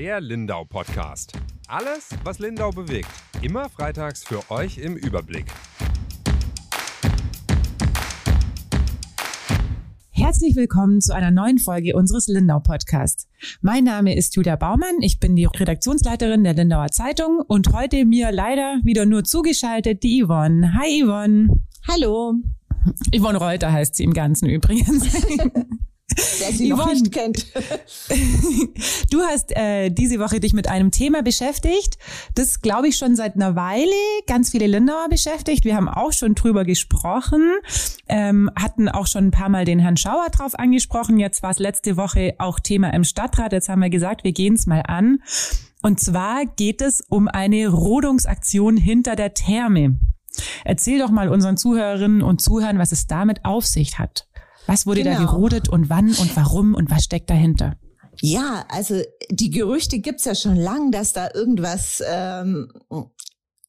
Der Lindau Podcast. Alles, was Lindau bewegt. Immer freitags für euch im Überblick. Herzlich willkommen zu einer neuen Folge unseres Lindau Podcasts. Mein Name ist Julia Baumann, ich bin die Redaktionsleiterin der Lindauer Zeitung und heute mir leider wieder nur zugeschaltet die Yvonne. Hi Yvonne. Hallo. Yvonne Reuter heißt sie im Ganzen übrigens. Wer sie Yvonne, noch nicht kennt. du hast äh, diese Woche dich mit einem Thema beschäftigt, das glaube ich schon seit einer Weile ganz viele Lindauer beschäftigt. Wir haben auch schon drüber gesprochen, ähm, hatten auch schon ein paar Mal den Herrn Schauer drauf angesprochen. Jetzt war es letzte Woche auch Thema im Stadtrat. Jetzt haben wir gesagt, wir gehen es mal an. Und zwar geht es um eine Rodungsaktion hinter der Therme. Erzähl doch mal unseren Zuhörerinnen und Zuhörern, was es damit auf sich hat. Was wurde genau. da gerodet und wann und warum und was steckt dahinter? Ja, also die Gerüchte gibt's ja schon lang, dass da irgendwas ähm,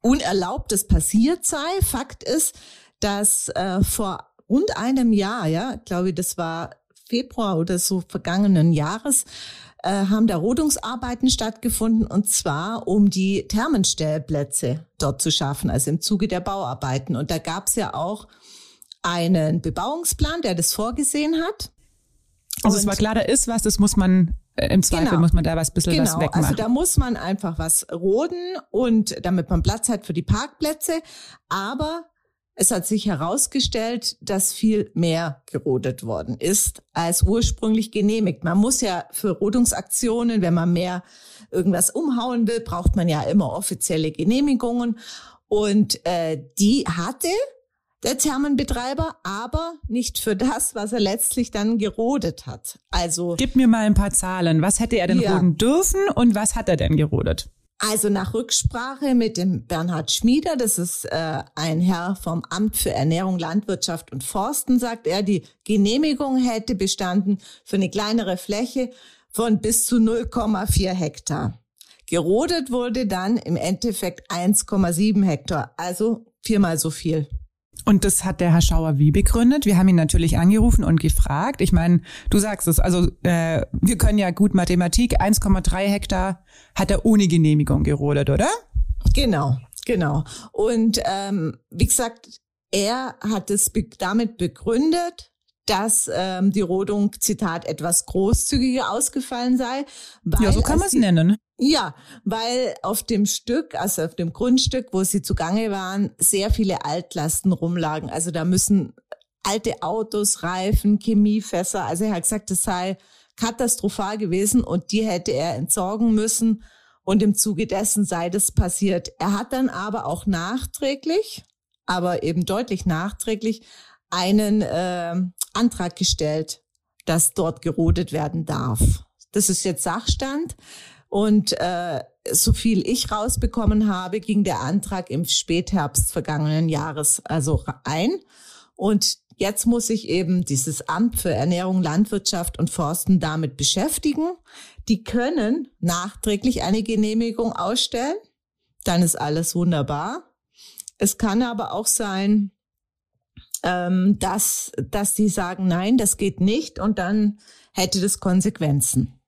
Unerlaubtes passiert sei. Fakt ist, dass äh, vor rund einem Jahr, ja, glaube ich, das war Februar oder so vergangenen Jahres, äh, haben da Rodungsarbeiten stattgefunden und zwar um die Thermenstellplätze dort zu schaffen, also im Zuge der Bauarbeiten. Und da gab's ja auch einen Bebauungsplan, der das vorgesehen hat. Also es war klar, da ist was, das muss man äh, im Zweifel genau, muss man da was bisschen genau, was wegmachen. Also da muss man einfach was roden und damit man Platz hat für die Parkplätze. Aber es hat sich herausgestellt, dass viel mehr gerodet worden ist als ursprünglich genehmigt. Man muss ja für Rodungsaktionen, wenn man mehr irgendwas umhauen will, braucht man ja immer offizielle Genehmigungen. Und äh, die hatte der Thermenbetreiber, aber nicht für das, was er letztlich dann gerodet hat. Also gib mir mal ein paar Zahlen. Was hätte er denn ja. roden dürfen und was hat er denn gerodet? Also nach Rücksprache mit dem Bernhard Schmieder, das ist äh, ein Herr vom Amt für Ernährung, Landwirtschaft und Forsten, sagt er, die Genehmigung hätte bestanden für eine kleinere Fläche von bis zu 0,4 Hektar. Gerodet wurde dann im Endeffekt 1,7 Hektar, also viermal so viel. Und das hat der Herr Schauer wie begründet? Wir haben ihn natürlich angerufen und gefragt. Ich meine, du sagst es, also äh, wir können ja gut Mathematik. 1,3 Hektar hat er ohne Genehmigung gerodet, oder? Genau, genau. Und ähm, wie gesagt, er hat es be damit begründet, dass ähm, die Rodung, Zitat, etwas großzügiger ausgefallen sei. ja, so kann man es nennen. Ja, weil auf dem Stück, also auf dem Grundstück, wo sie zugange waren, sehr viele Altlasten rumlagen. Also da müssen alte Autos, Reifen, Chemiefässer, also er hat gesagt, das sei katastrophal gewesen und die hätte er entsorgen müssen und im Zuge dessen sei das passiert. Er hat dann aber auch nachträglich, aber eben deutlich nachträglich einen äh, Antrag gestellt, dass dort gerodet werden darf. Das ist jetzt Sachstand. Und äh, so viel ich rausbekommen habe, ging der Antrag im Spätherbst vergangenen Jahres also ein. Und jetzt muss sich eben dieses Amt für Ernährung, Landwirtschaft und Forsten damit beschäftigen. Die können nachträglich eine Genehmigung ausstellen. Dann ist alles wunderbar. Es kann aber auch sein, ähm, dass, dass die sagen, nein, das geht nicht und dann hätte das Konsequenzen.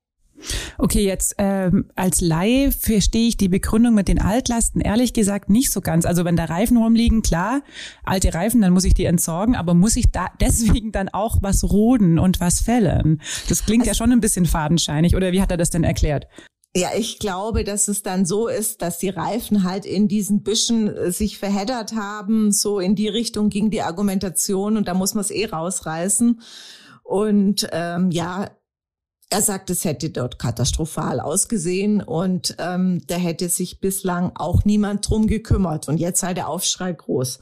Okay, jetzt ähm, als Laie verstehe ich die Begründung mit den Altlasten ehrlich gesagt nicht so ganz. Also wenn da Reifen rumliegen, klar, alte Reifen, dann muss ich die entsorgen, aber muss ich da deswegen dann auch was roden und was fällen? Das klingt also, ja schon ein bisschen fadenscheinig. Oder wie hat er das denn erklärt? Ja, ich glaube, dass es dann so ist, dass die Reifen halt in diesen Büschen äh, sich verheddert haben. So in die Richtung ging die Argumentation und da muss man es eh rausreißen. Und ähm, ja, er sagt, es hätte dort katastrophal ausgesehen und ähm, da hätte sich bislang auch niemand drum gekümmert. Und jetzt sei der Aufschrei groß.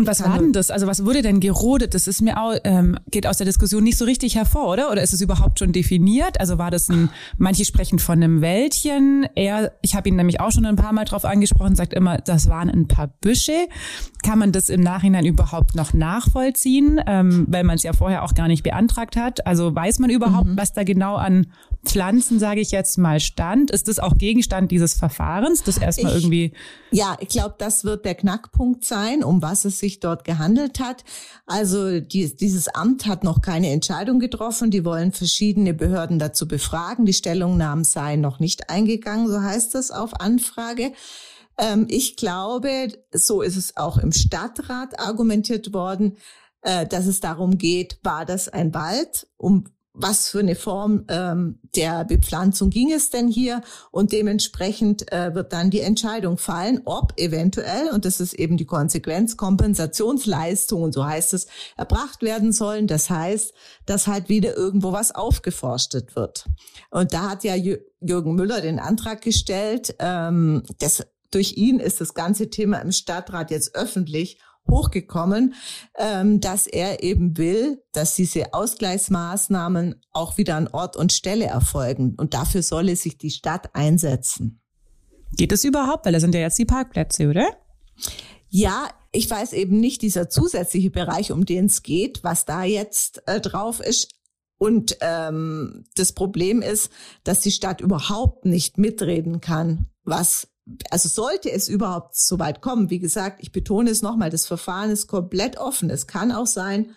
Und was war denn das? Also was wurde denn gerodet? Das ist mir auch, ähm, geht aus der Diskussion nicht so richtig hervor, oder? Oder ist es überhaupt schon definiert? Also war das ein, manche sprechen von einem Wäldchen. Er, ich habe ihn nämlich auch schon ein paar Mal drauf angesprochen, sagt immer, das waren ein paar Büsche. Kann man das im Nachhinein überhaupt noch nachvollziehen, ähm, weil man es ja vorher auch gar nicht beantragt hat? Also weiß man überhaupt, mhm. was da genau an Pflanzen, sage ich jetzt mal, stand? Ist das auch Gegenstand dieses Verfahrens, das erstmal ich, irgendwie? Ja, ich glaube, das wird der Knackpunkt sein, um was es sich dort gehandelt hat. Also die, dieses Amt hat noch keine Entscheidung getroffen. Die wollen verschiedene Behörden dazu befragen. Die Stellungnahmen seien noch nicht eingegangen, so heißt es auf Anfrage. Ähm, ich glaube, so ist es auch im Stadtrat argumentiert worden, äh, dass es darum geht, war das ein Wald, um was für eine Form ähm, der Bepflanzung ging es denn hier und dementsprechend äh, wird dann die Entscheidung fallen, ob eventuell, und das ist eben die Konsequenz, Kompensationsleistungen, so heißt es, erbracht werden sollen. Das heißt, dass halt wieder irgendwo was aufgeforstet wird. Und da hat ja Jürgen Müller den Antrag gestellt, ähm, das, durch ihn ist das ganze Thema im Stadtrat jetzt öffentlich hochgekommen, ähm, dass er eben will, dass diese Ausgleichsmaßnahmen auch wieder an Ort und Stelle erfolgen. Und dafür solle sich die Stadt einsetzen. Geht es überhaupt? Weil das sind ja jetzt die Parkplätze, oder? Ja, ich weiß eben nicht dieser zusätzliche Bereich, um den es geht, was da jetzt äh, drauf ist. Und ähm, das Problem ist, dass die Stadt überhaupt nicht mitreden kann, was also sollte es überhaupt so weit kommen, wie gesagt, ich betone es nochmal, das Verfahren ist komplett offen. Es kann auch sein,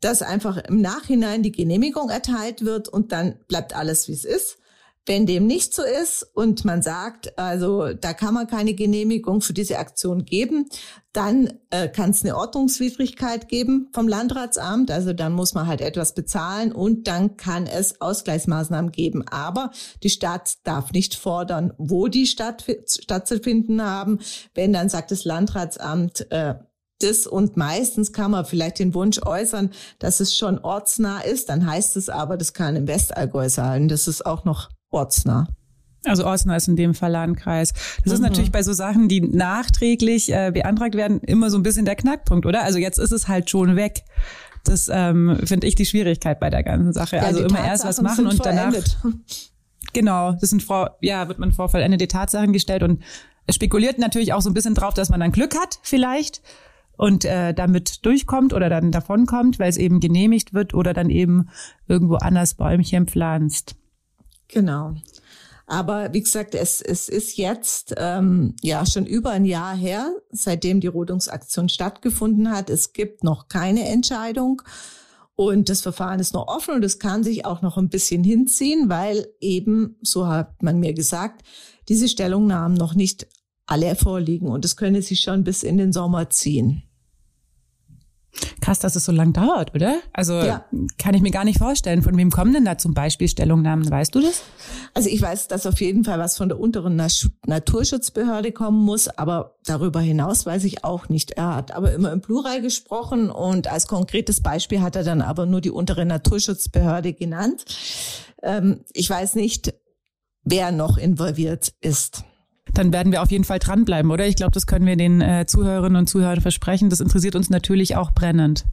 dass einfach im Nachhinein die Genehmigung erteilt wird und dann bleibt alles, wie es ist. Wenn dem nicht so ist und man sagt, also da kann man keine Genehmigung für diese Aktion geben, dann äh, kann es eine Ordnungswidrigkeit geben vom Landratsamt. Also dann muss man halt etwas bezahlen und dann kann es Ausgleichsmaßnahmen geben. Aber die Stadt darf nicht fordern, wo die Stadt stattzufinden haben. Wenn dann sagt das Landratsamt, äh, das und meistens kann man vielleicht den Wunsch äußern, dass es schon ortsnah ist, dann heißt es aber, das kann im Westallgäu sein. Das ist auch noch ortsnah. Also Ortsnah ist in dem Fall Landkreis. Das mhm. ist natürlich bei so Sachen, die nachträglich äh, beantragt werden, immer so ein bisschen der Knackpunkt, oder? Also jetzt ist es halt schon weg. Das ähm, finde ich die Schwierigkeit bei der ganzen Sache. Ja, also immer Tatsachen erst was machen und danach. Genau, das sind vor, ja, wird man vor vollendete Tatsachen gestellt und spekuliert natürlich auch so ein bisschen drauf, dass man dann Glück hat, vielleicht und äh, damit durchkommt oder dann davonkommt, weil es eben genehmigt wird oder dann eben irgendwo anders Bäumchen pflanzt. Genau. Aber wie gesagt, es, es ist jetzt ähm, ja schon über ein Jahr her, seitdem die Rodungsaktion stattgefunden hat. Es gibt noch keine Entscheidung. Und das Verfahren ist noch offen und es kann sich auch noch ein bisschen hinziehen, weil eben, so hat man mir gesagt, diese Stellungnahmen noch nicht alle vorliegen und es könne sich schon bis in den Sommer ziehen. Krass, dass es so lang dauert, oder? Also ja. kann ich mir gar nicht vorstellen. Von wem kommen denn da zum Beispiel Stellungnahmen? Weißt du das? Also ich weiß, dass auf jeden Fall was von der unteren Naturschutzbehörde kommen muss, aber darüber hinaus weiß ich auch nicht. Er hat aber immer im Plural gesprochen und als konkretes Beispiel hat er dann aber nur die untere Naturschutzbehörde genannt. Ähm, ich weiß nicht, wer noch involviert ist dann werden wir auf jeden Fall dranbleiben, oder? Ich glaube, das können wir den äh, Zuhörerinnen und Zuhörern versprechen. Das interessiert uns natürlich auch brennend,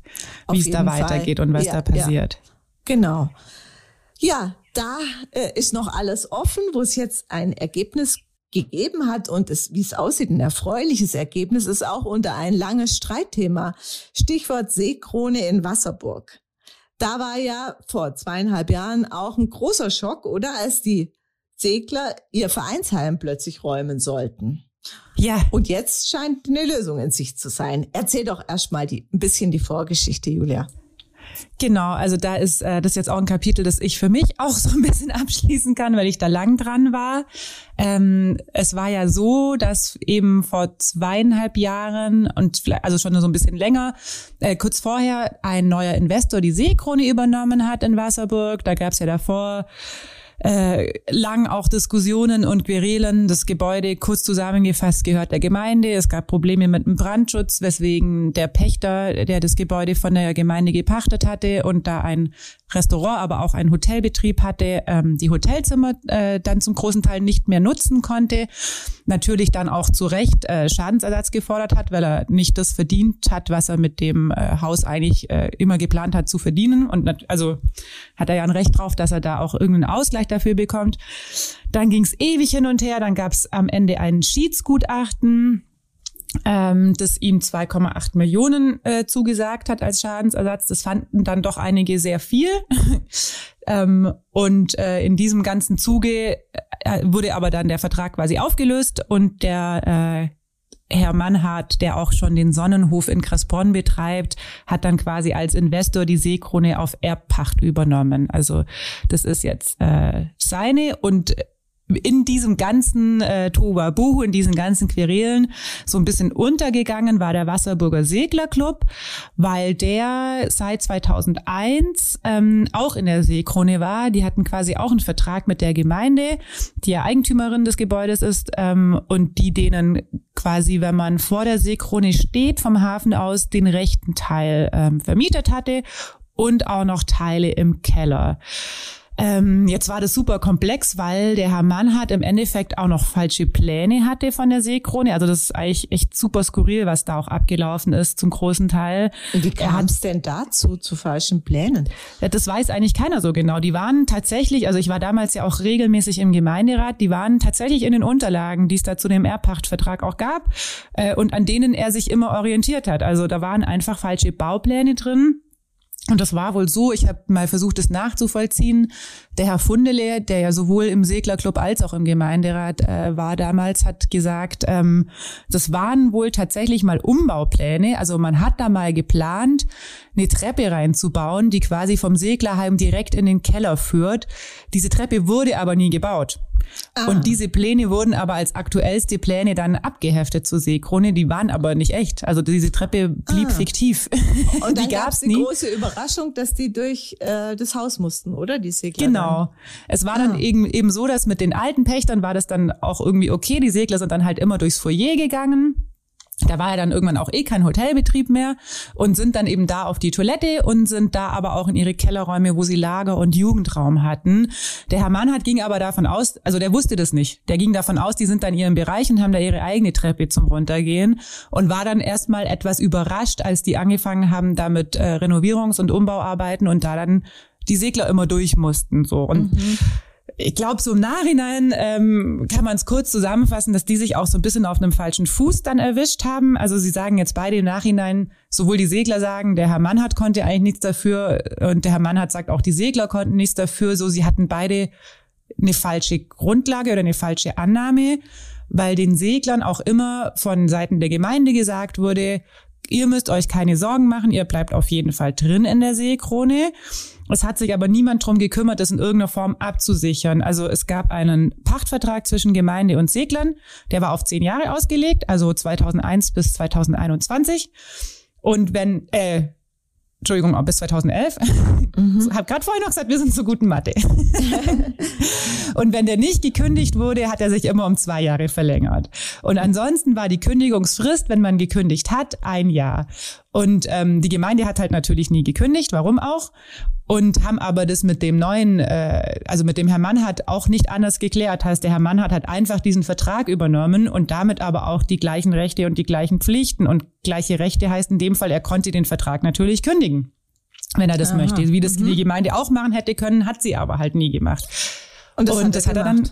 wie es da weitergeht Fall. und was ja, da passiert. Ja. Genau. Ja, da äh, ist noch alles offen, wo es jetzt ein Ergebnis gegeben hat und es, wie es aussieht, ein erfreuliches Ergebnis ist auch unter ein langes Streitthema. Stichwort Seekrone in Wasserburg. Da war ja vor zweieinhalb Jahren auch ein großer Schock, oder? Als die Segler ihr Vereinsheim plötzlich räumen sollten. Ja. Und jetzt scheint eine Lösung in sich zu sein. Erzähl doch erstmal die, ein bisschen die Vorgeschichte, Julia. Genau, also da ist äh, das ist jetzt auch ein Kapitel, das ich für mich auch so ein bisschen abschließen kann, weil ich da lang dran war. Ähm, es war ja so, dass eben vor zweieinhalb Jahren und vielleicht, also schon so ein bisschen länger, äh, kurz vorher ein neuer Investor die Seekrone übernommen hat in Wasserburg. Da gab es ja davor äh, lang auch Diskussionen und Querelen. Das Gebäude, kurz zusammengefasst, gehört der Gemeinde. Es gab Probleme mit dem Brandschutz, weswegen der Pächter, der das Gebäude von der Gemeinde gepachtet hatte und da ein Restaurant, aber auch ein Hotelbetrieb hatte, ähm, die Hotelzimmer äh, dann zum großen Teil nicht mehr nutzen konnte. Natürlich dann auch zu Recht äh, Schadensersatz gefordert hat, weil er nicht das verdient hat, was er mit dem äh, Haus eigentlich äh, immer geplant hat zu verdienen. Und also hat er ja ein Recht drauf, dass er da auch irgendeinen Ausgleich dafür bekommt. Dann ging es ewig hin und her. Dann gab es am Ende ein Schiedsgutachten ähm, das ihm 2,8 Millionen äh, zugesagt hat als Schadensersatz. Das fanden dann doch einige sehr viel. ähm, und äh, in diesem ganzen Zuge äh, wurde aber dann der Vertrag quasi aufgelöst und der äh, Herr Mannhardt, der auch schon den Sonnenhof in Kressbronn betreibt, hat dann quasi als Investor die Seekrone auf Erbpacht übernommen. Also das ist jetzt äh, seine und in diesem ganzen äh, Toba-Buhu, in diesen ganzen Querelen so ein bisschen untergegangen war der Wasserburger Seglerclub, weil der seit 2001 ähm, auch in der Seekrone war. Die hatten quasi auch einen Vertrag mit der Gemeinde, die ja Eigentümerin des Gebäudes ist ähm, und die denen quasi, wenn man vor der Seekrone steht, vom Hafen aus den rechten Teil ähm, vermietet hatte und auch noch Teile im Keller. Ähm, jetzt war das super komplex, weil der Herr Mannhardt im Endeffekt auch noch falsche Pläne hatte von der Seekrone. Also das ist eigentlich echt super skurril, was da auch abgelaufen ist zum großen Teil. Und wie kam es denn dazu, zu falschen Plänen? Ja, das weiß eigentlich keiner so genau. Die waren tatsächlich, also ich war damals ja auch regelmäßig im Gemeinderat, die waren tatsächlich in den Unterlagen, die es da zu dem Erbpachtvertrag auch gab äh, und an denen er sich immer orientiert hat. Also da waren einfach falsche Baupläne drin und das war wohl so, ich habe mal versucht, es nachzuvollziehen. Der Herr Fundele, der ja sowohl im Seglerclub als auch im Gemeinderat äh, war damals, hat gesagt, ähm, das waren wohl tatsächlich mal Umbaupläne. Also man hat da mal geplant, eine Treppe reinzubauen, die quasi vom Seglerheim direkt in den Keller führt. Diese Treppe wurde aber nie gebaut. Ah. Und diese Pläne wurden aber als aktuellste Pläne dann abgeheftet zur Seekrone. Die waren aber nicht echt. Also diese Treppe blieb ah. fiktiv. Und die gab's die nie. große Überraschung, dass die durch äh, das Haus mussten, oder? Die Segler. Genau. Dann. Es war ah. dann eben, eben so, dass mit den alten Pächtern war das dann auch irgendwie okay. Die Segler sind dann halt immer durchs Foyer gegangen da war ja dann irgendwann auch eh kein Hotelbetrieb mehr und sind dann eben da auf die Toilette und sind da aber auch in ihre Kellerräume, wo sie Lager und Jugendraum hatten. Der Herr Mannhardt ging aber davon aus, also der wusste das nicht. Der ging davon aus, die sind dann in ihrem Bereich und haben da ihre eigene Treppe zum Runtergehen und war dann erstmal etwas überrascht, als die angefangen haben damit äh, Renovierungs- und Umbauarbeiten und da dann die Segler immer durch mussten so und mhm ich glaube, so im Nachhinein ähm, kann man es kurz zusammenfassen, dass die sich auch so ein bisschen auf einem falschen Fuß dann erwischt haben. Also sie sagen jetzt beide im Nachhinein, sowohl die Segler sagen, der Herr Mannhardt konnte eigentlich nichts dafür und der Herr Mannhardt sagt auch, die Segler konnten nichts dafür. So, sie hatten beide eine falsche Grundlage oder eine falsche Annahme, weil den Seglern auch immer von Seiten der Gemeinde gesagt wurde, ihr müsst euch keine Sorgen machen, ihr bleibt auf jeden Fall drin in der Seekrone. Es hat sich aber niemand drum gekümmert, das in irgendeiner Form abzusichern. Also es gab einen Pachtvertrag zwischen Gemeinde und Seglern, der war auf zehn Jahre ausgelegt, also 2001 bis 2021. Und wenn, äh, Entschuldigung, bis 2011. Mhm. Hab gerade vorhin noch gesagt, wir sind so guten Mathe. und wenn der nicht gekündigt wurde, hat er sich immer um zwei Jahre verlängert. Und ansonsten war die Kündigungsfrist, wenn man gekündigt hat, ein Jahr. Und ähm, die Gemeinde hat halt natürlich nie gekündigt, warum auch? Und haben aber das mit dem neuen, äh, also mit dem Herr Mann hat auch nicht anders geklärt. Heißt, der Herr Mann hat einfach diesen Vertrag übernommen und damit aber auch die gleichen Rechte und die gleichen Pflichten. Und gleiche Rechte heißt in dem Fall, er konnte den Vertrag natürlich kündigen, wenn er das Aha. möchte. Wie das mhm. die Gemeinde auch machen hätte können, hat sie aber halt nie gemacht. Und das, und hat, das hat er dann,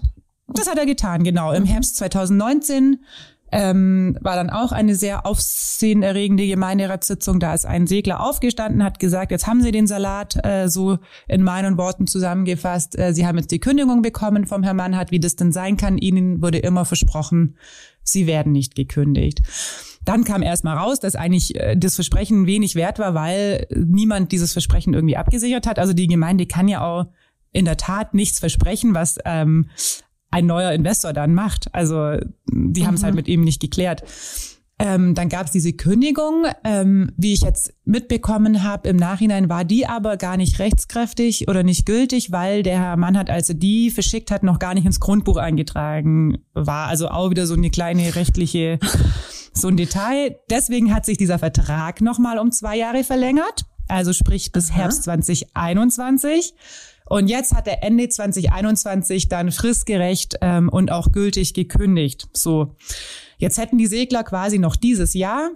das hat er getan, genau. Im mhm. Herbst 2019 ähm, war dann auch eine sehr aufsehenerregende Gemeinderatssitzung. Da ist ein Segler aufgestanden, hat gesagt, jetzt haben Sie den Salat äh, so in meinen Worten zusammengefasst. Äh, Sie haben jetzt die Kündigung bekommen vom Herrn Mannhardt, wie das denn sein kann. Ihnen wurde immer versprochen, Sie werden nicht gekündigt. Dann kam erst mal raus, dass eigentlich äh, das Versprechen wenig wert war, weil niemand dieses Versprechen irgendwie abgesichert hat. Also die Gemeinde kann ja auch in der Tat nichts versprechen, was ähm, ein neuer Investor dann macht. Also die mhm. haben es halt mit ihm nicht geklärt. Ähm, dann gab es diese Kündigung, ähm, wie ich jetzt mitbekommen habe, im Nachhinein war die aber gar nicht rechtskräftig oder nicht gültig, weil der Herr Mann hat, als er die verschickt hat, noch gar nicht ins Grundbuch eingetragen war. Also auch wieder so eine kleine rechtliche, so ein Detail. Deswegen hat sich dieser Vertrag nochmal um zwei Jahre verlängert, also sprich bis Aha. Herbst 2021. Und jetzt hat er Ende 2021 dann fristgerecht ähm, und auch gültig gekündigt. So, jetzt hätten die Segler quasi noch dieses Jahr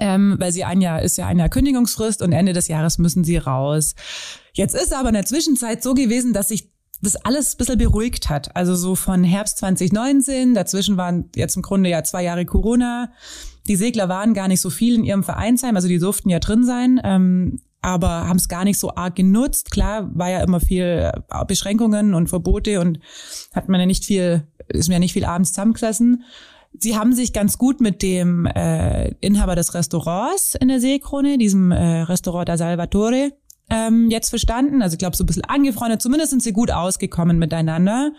ähm, weil sie ein Jahr ist ja ein Jahr Kündigungsfrist und Ende des Jahres müssen sie raus. Jetzt ist aber in der Zwischenzeit so gewesen, dass sich das alles ein bisschen beruhigt hat. Also so von Herbst 2019, dazwischen waren jetzt im Grunde ja zwei Jahre Corona. Die Segler waren gar nicht so viel in ihrem Vereinsheim, also die durften ja drin sein. Ähm, aber haben es gar nicht so arg genutzt. Klar, war ja immer viel äh, Beschränkungen und Verbote und hat man ja nicht viel, ist mir ja nicht viel abends zusammengesessen. Sie haben sich ganz gut mit dem äh, Inhaber des Restaurants in der Seekrone, diesem äh, Restaurant da Salvatore, ähm, jetzt verstanden. Also ich glaube, so ein bisschen angefreundet. Zumindest sind sie gut ausgekommen miteinander.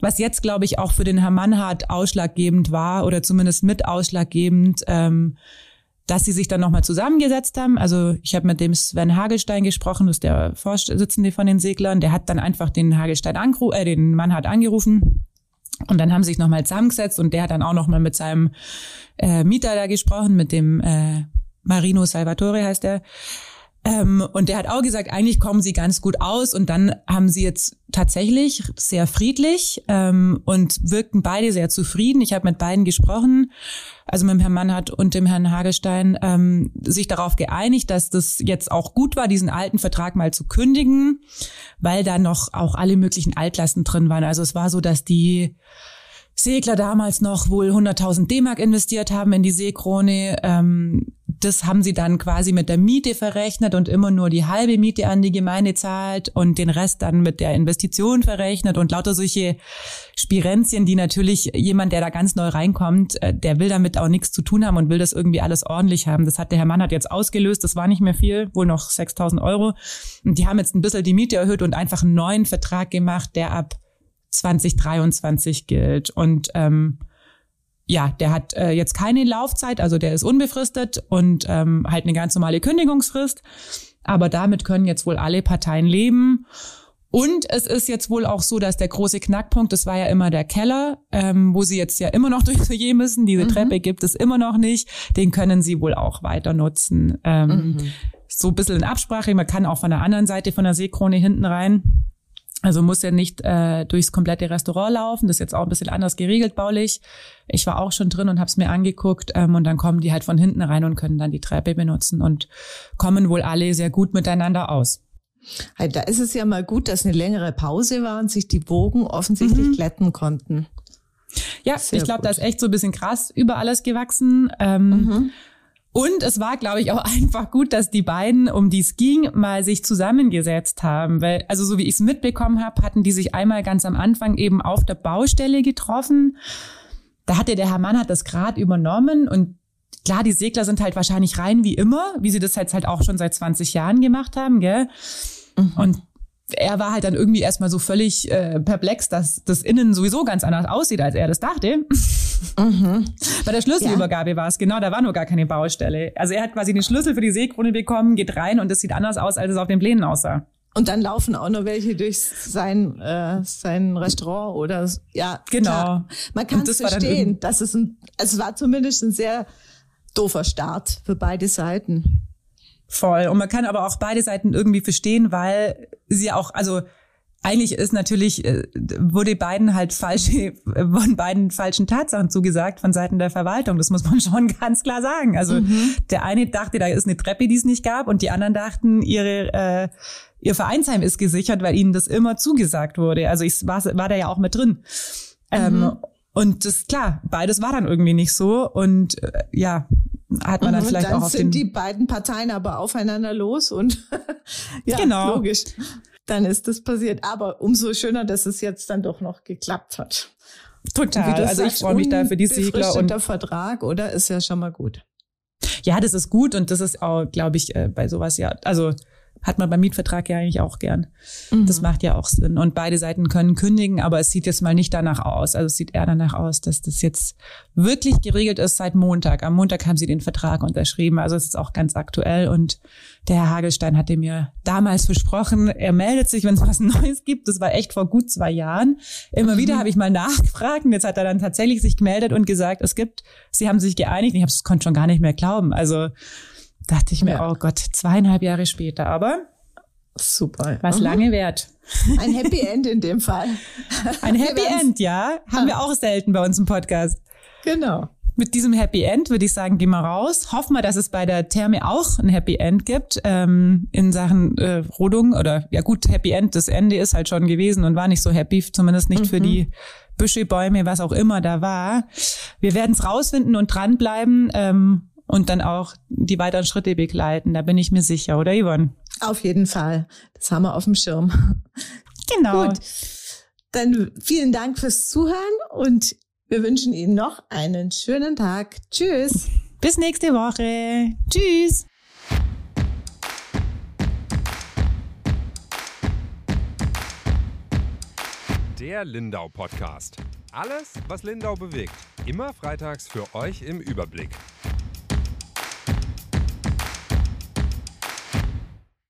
Was jetzt, glaube ich, auch für den Herrn Mannhardt ausschlaggebend war oder zumindest mit ausschlaggebend, ähm, dass sie sich dann nochmal zusammengesetzt haben. Also ich habe mit dem Sven Hagelstein gesprochen, das ist der Vorsitzende von den Seglern. Der hat dann einfach den Hagelstein angerufen, äh, den Mannhardt angerufen. Und dann haben sie sich nochmal zusammengesetzt und der hat dann auch nochmal mit seinem äh, Mieter da gesprochen, mit dem äh, Marino Salvatore heißt er. Ähm, und der hat auch gesagt, eigentlich kommen sie ganz gut aus. Und dann haben sie jetzt tatsächlich sehr friedlich ähm, und wirkten beide sehr zufrieden. Ich habe mit beiden gesprochen, also mit dem Herrn Mannhardt und dem Herrn Hagestein, ähm, sich darauf geeinigt, dass das jetzt auch gut war, diesen alten Vertrag mal zu kündigen, weil da noch auch alle möglichen Altlasten drin waren. Also es war so, dass die Segler damals noch wohl 100.000 D-Mark investiert haben in die Seekrone. Ähm, das haben sie dann quasi mit der Miete verrechnet und immer nur die halbe Miete an die Gemeinde zahlt und den Rest dann mit der Investition verrechnet und lauter solche Spirenzien, die natürlich jemand, der da ganz neu reinkommt, äh, der will damit auch nichts zu tun haben und will das irgendwie alles ordentlich haben. Das hat der Herr Mann hat jetzt ausgelöst, das war nicht mehr viel, wohl noch 6.000 Euro. Und die haben jetzt ein bisschen die Miete erhöht und einfach einen neuen Vertrag gemacht, der ab 2023 gilt. Und ähm, ja, der hat äh, jetzt keine Laufzeit, also der ist unbefristet und ähm, halt eine ganz normale Kündigungsfrist. Aber damit können jetzt wohl alle Parteien leben. Und es ist jetzt wohl auch so, dass der große Knackpunkt, das war ja immer der Keller, ähm, wo sie jetzt ja immer noch durchs Foyer müssen. Diese mhm. Treppe gibt es immer noch nicht. Den können sie wohl auch weiter nutzen. Ähm, mhm. So ein bisschen in Absprache. Man kann auch von der anderen Seite von der Seekrone hinten rein. Also muss ja nicht äh, durchs komplette Restaurant laufen. Das ist jetzt auch ein bisschen anders geregelt baulich. Ich war auch schon drin und habe es mir angeguckt. Ähm, und dann kommen die halt von hinten rein und können dann die Treppe benutzen und kommen wohl alle sehr gut miteinander aus. Da ist es ja mal gut, dass eine längere Pause war und sich die Bogen offensichtlich mhm. glätten konnten. Ja, Sehr ich glaube, da ist echt so ein bisschen krass über alles gewachsen. Ähm, mhm. Und es war, glaube ich, auch einfach gut, dass die beiden, um die es ging, mal sich zusammengesetzt haben. Weil, also so wie ich es mitbekommen habe, hatten die sich einmal ganz am Anfang eben auf der Baustelle getroffen. Da hatte der Herr Mann hat das gerade übernommen und klar, die Segler sind halt wahrscheinlich rein wie immer, wie sie das jetzt halt auch schon seit 20 Jahren gemacht haben, gell? Mhm. Und er war halt dann irgendwie erstmal so völlig äh, perplex, dass das innen sowieso ganz anders aussieht, als er das dachte. Mhm. Bei der Schlüsselübergabe ja. war es genau, da war nur gar keine Baustelle. Also er hat quasi den Schlüssel für die Seekrone bekommen, geht rein und es sieht anders aus, als es auf den Plänen aussah. Und dann laufen auch noch welche durch sein, äh, sein Restaurant oder ja. Genau. Klar. Man kann es verstehen. Das ist ein, also es war zumindest ein sehr doofer Start für beide Seiten. Voll. Und man kann aber auch beide Seiten irgendwie verstehen, weil sie auch, also eigentlich ist natürlich, äh, wurde beiden halt falsche, von beiden falschen Tatsachen zugesagt von Seiten der Verwaltung. Das muss man schon ganz klar sagen. Also mhm. der eine dachte, da ist eine Treppe, die es nicht gab, und die anderen dachten, ihre äh, ihr Vereinsheim ist gesichert, weil ihnen das immer zugesagt wurde. Also ich war, war da ja auch mit drin. Ähm, mhm. Ähm, und das klar, beides war dann irgendwie nicht so. Und äh, ja, hat man dann mhm, vielleicht dann auch auf sind die beiden Parteien aber aufeinander los und ja, genau. logisch. Dann ist das passiert. Aber umso schöner, dass es jetzt dann doch noch geklappt hat. Total. Also sagst, ich freue mich da für die Segler und der Vertrag, oder ist ja schon mal gut. Ja, das ist gut und das ist auch, glaube ich, äh, bei sowas ja. Also hat man beim Mietvertrag ja eigentlich auch gern. Mhm. Das macht ja auch Sinn. Und beide Seiten können kündigen, aber es sieht jetzt mal nicht danach aus. Also es sieht eher danach aus, dass das jetzt wirklich geregelt ist seit Montag. Am Montag haben sie den Vertrag unterschrieben. Also es ist auch ganz aktuell. Und der Herr Hagelstein hatte mir damals versprochen, er meldet sich, wenn es was Neues gibt. Das war echt vor gut zwei Jahren. Immer mhm. wieder habe ich mal nachgefragt und jetzt hat er dann tatsächlich sich gemeldet und gesagt, es gibt, sie haben sich geeinigt. Ich habe es konnte schon gar nicht mehr glauben. Also dachte ich mir, ja. oh Gott, zweieinhalb Jahre später, aber super. Was mhm. lange wert. Ein Happy End in dem Fall. Ein Happy End, ja. Haben wir auch selten bei uns im Podcast. Genau. Mit diesem Happy End würde ich sagen, gehen wir raus. Hoffen wir, dass es bei der Therme auch ein Happy End gibt ähm, in Sachen äh, Rodung. Oder ja gut, Happy End, das Ende ist halt schon gewesen und war nicht so happy, zumindest nicht mhm. für die Büsche, Bäume, was auch immer da war. Wir werden es rausfinden und dranbleiben. Ähm, und dann auch die weiteren Schritte begleiten. Da bin ich mir sicher, oder Yvonne? Auf jeden Fall. Das haben wir auf dem Schirm. Genau. Gut. Dann vielen Dank fürs Zuhören und Wir wünschen Ihnen noch einen schönen Tag. Tschüss. Bis nächste Woche. Tschüss. Der Lindau Podcast. Alles, was Lindau bewegt. Immer freitags für euch im Überblick.